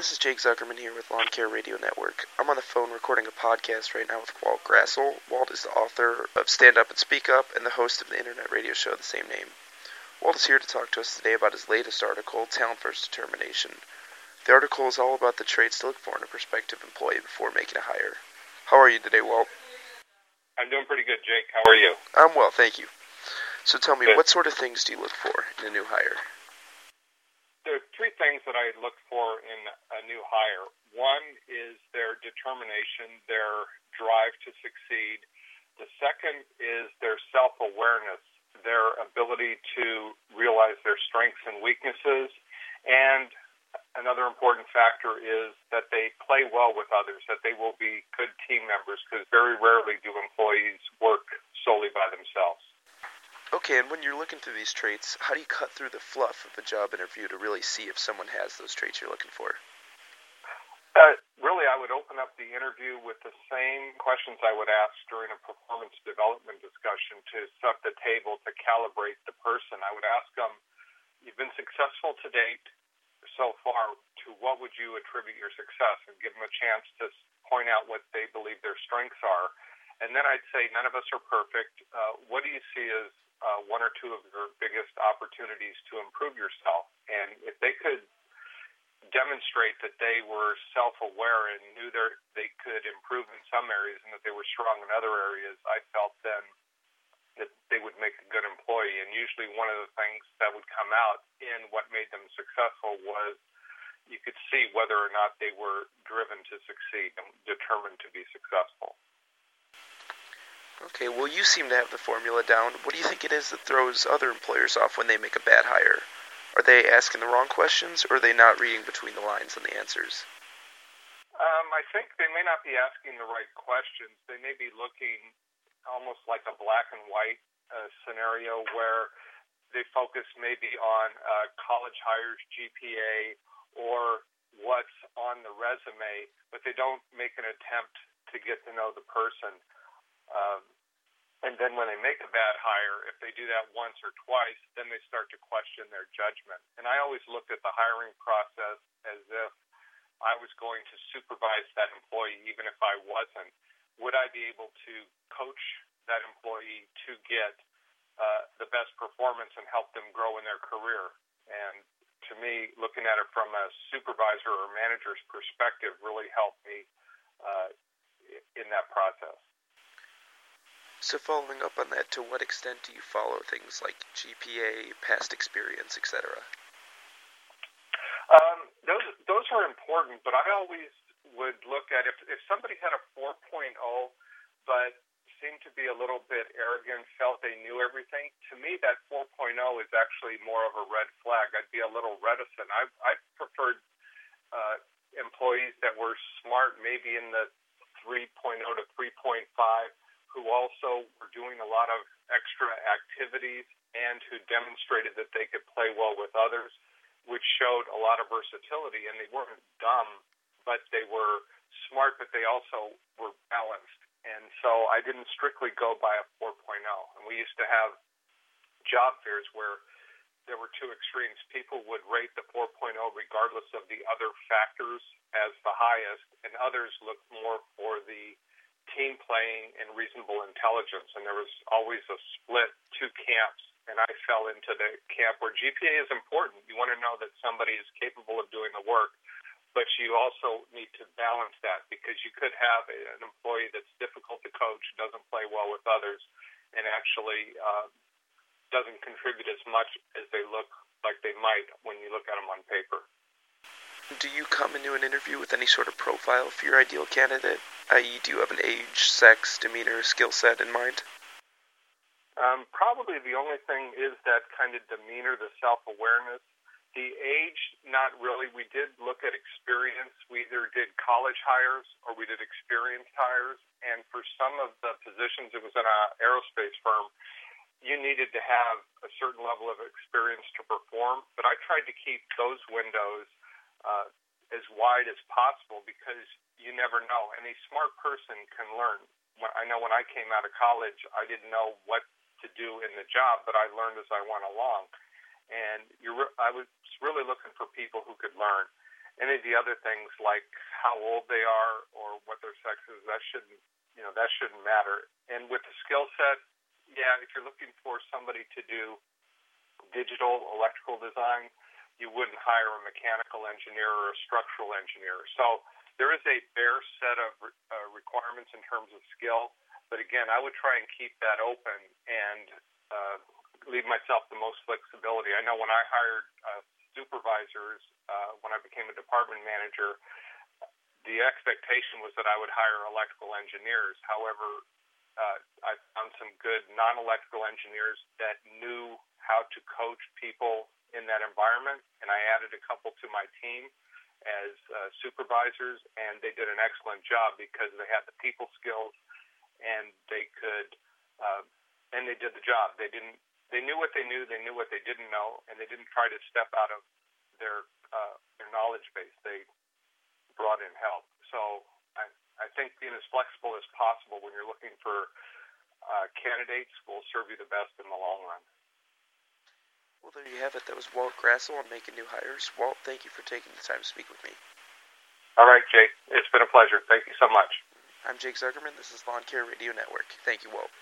This is Jake Zuckerman here with Lawn Care Radio Network. I'm on the phone recording a podcast right now with Walt Grassl. Walt is the author of Stand Up and Speak Up and the host of the internet radio show of the same name. Walt is here to talk to us today about his latest article, Talent vs. Determination. The article is all about the traits to look for in a prospective employee before making a hire. How are you today, Walt? I'm doing pretty good, Jake. How are you? I'm well, thank you. So tell me, Good. what sort of things do you look for in a new hire? Things that I look for in a new hire. One is their determination, their drive to succeed. The second is their self awareness, their ability to realize their strengths and weaknesses. And another important factor is that they play well with others, that they will be good team members, because very rarely do employees work solely by themselves. Okay, and when you're looking through these traits, how do you cut through the fluff of a job interview to really see if someone has those traits you're looking for? Uh, really, I would open up the interview with the same questions I would ask during a performance development discussion to set the table to calibrate the person. I would ask them, You've been successful to date so far. To what would you attribute your success? And give them a chance to point out what they believe their strengths are. And then I'd say, None of us are perfect. Uh, what do you see as uh, one or two of your biggest opportunities to improve yourself? And if they could demonstrate that they were self-aware and knew their, they could improve in some areas and that they were strong in other areas, I felt then that they would make a good employee. And usually one of the things that would come out in what made them successful was you could see whether or not they were driven to succeed and determined to be successful. Okay, well, you seem to have the formula down. What do you think it is that throws other employers off when they make a bad hire? Are they asking the wrong questions, or are they not reading between the lines on the answers? Um, I think they may not be asking the right questions. They may be looking almost like a black and white uh, scenario where they focus maybe on uh, college hires, GPA, or what's on the resume, but they don't make an attempt to get to know the person. Um, and then when they make a bad hire, if they do that once or twice, then they start to question their judgment. And I always looked at the hiring process as if I was going to supervise that employee, even if I wasn't. Would I be able to coach that employee to get uh, the best performance and help them grow in their career? And to me, looking at it from a supervisor or manager's perspective really helped me uh, in that process. So, following up on that, to what extent do you follow things like GPA, past experience, etc.? Um, those those are important, but I always would look at if if somebody had a 4.0, but seemed to be a little bit arrogant, felt they knew everything. To me, that 4.0 is actually more of a red flag. I'd be a little reticent. I I preferred uh, employees that were smart, maybe in the 3.0 to 3.5, who also were doing a lot of extra activities and who demonstrated that they could play well with others which showed a lot of versatility, and they weren't dumb, but they were smart, but they also were balanced. And so I didn't strictly go by a 4.0. And we used to have job fairs where there were two extremes. People would rate the 4.0 regardless of the other factors as the highest, and others looked more for the team playing and reasonable intelligence. And there was always a split, two camps and I fell into the camp where GPA is important. You want to know that somebody is capable of doing the work, but you also need to balance that because you could have an employee that's difficult to coach, doesn't play well with others, and actually uh, doesn't contribute as much as they look like they might when you look at them on paper. Do you come into an interview with any sort of profile for your ideal candidate? I.e., do you have an age, sex, demeanor, skill set in mind? Um, probably the only thing is that kind of demeanor, the self awareness. The age, not really. We did look at experience. We either did college hires or we did experienced hires. And for some of the positions, it was in an aerospace firm, you needed to have a certain level of experience to perform. But I tried to keep those windows uh, as wide as possible because you never know. And a smart person can learn. When, I know when I came out of college, I didn't know what to do in the job, but I learned as I went along. And you're, re- I was really looking for people who could learn. any of the other things like how old they are or what their sex is, that shouldn't you know that shouldn't matter. And with the skill set, yeah, if you're looking for somebody to do digital electrical design, you wouldn't hire a mechanical engineer or a structural engineer. So there is a bare set of uh, requirements in terms of skill, but again, I would try and keep that open and uh, leave myself the most flexibility. I know when I hired uh, supervisors, uh, when I became a department manager, the expectation was that I would hire electrical engineers. However, uh, I found some good non-electrical engineers that knew how to coach people in that environment, and I added a couple to my team as uh, supervisors, and they did an excellent job because they had the people skills, and they could, uh, and they did the job. They didn't they knew what they knew, they knew what they didn't know, and they didn't try to step out of their uh, their knowledge base. They brought in help. So I, I think being as flexible as possible when you're looking for uh, candidates will serve you the best in the long run. Well, there you have it. That was Walt Grassl on Making New Hires. Walt, thank you for taking the time to speak with me. All right, Jake. It's been a pleasure. Thank you so much. I'm Jake Zuckerman. This is Lawn Care Radio Network. Thank you, Walt.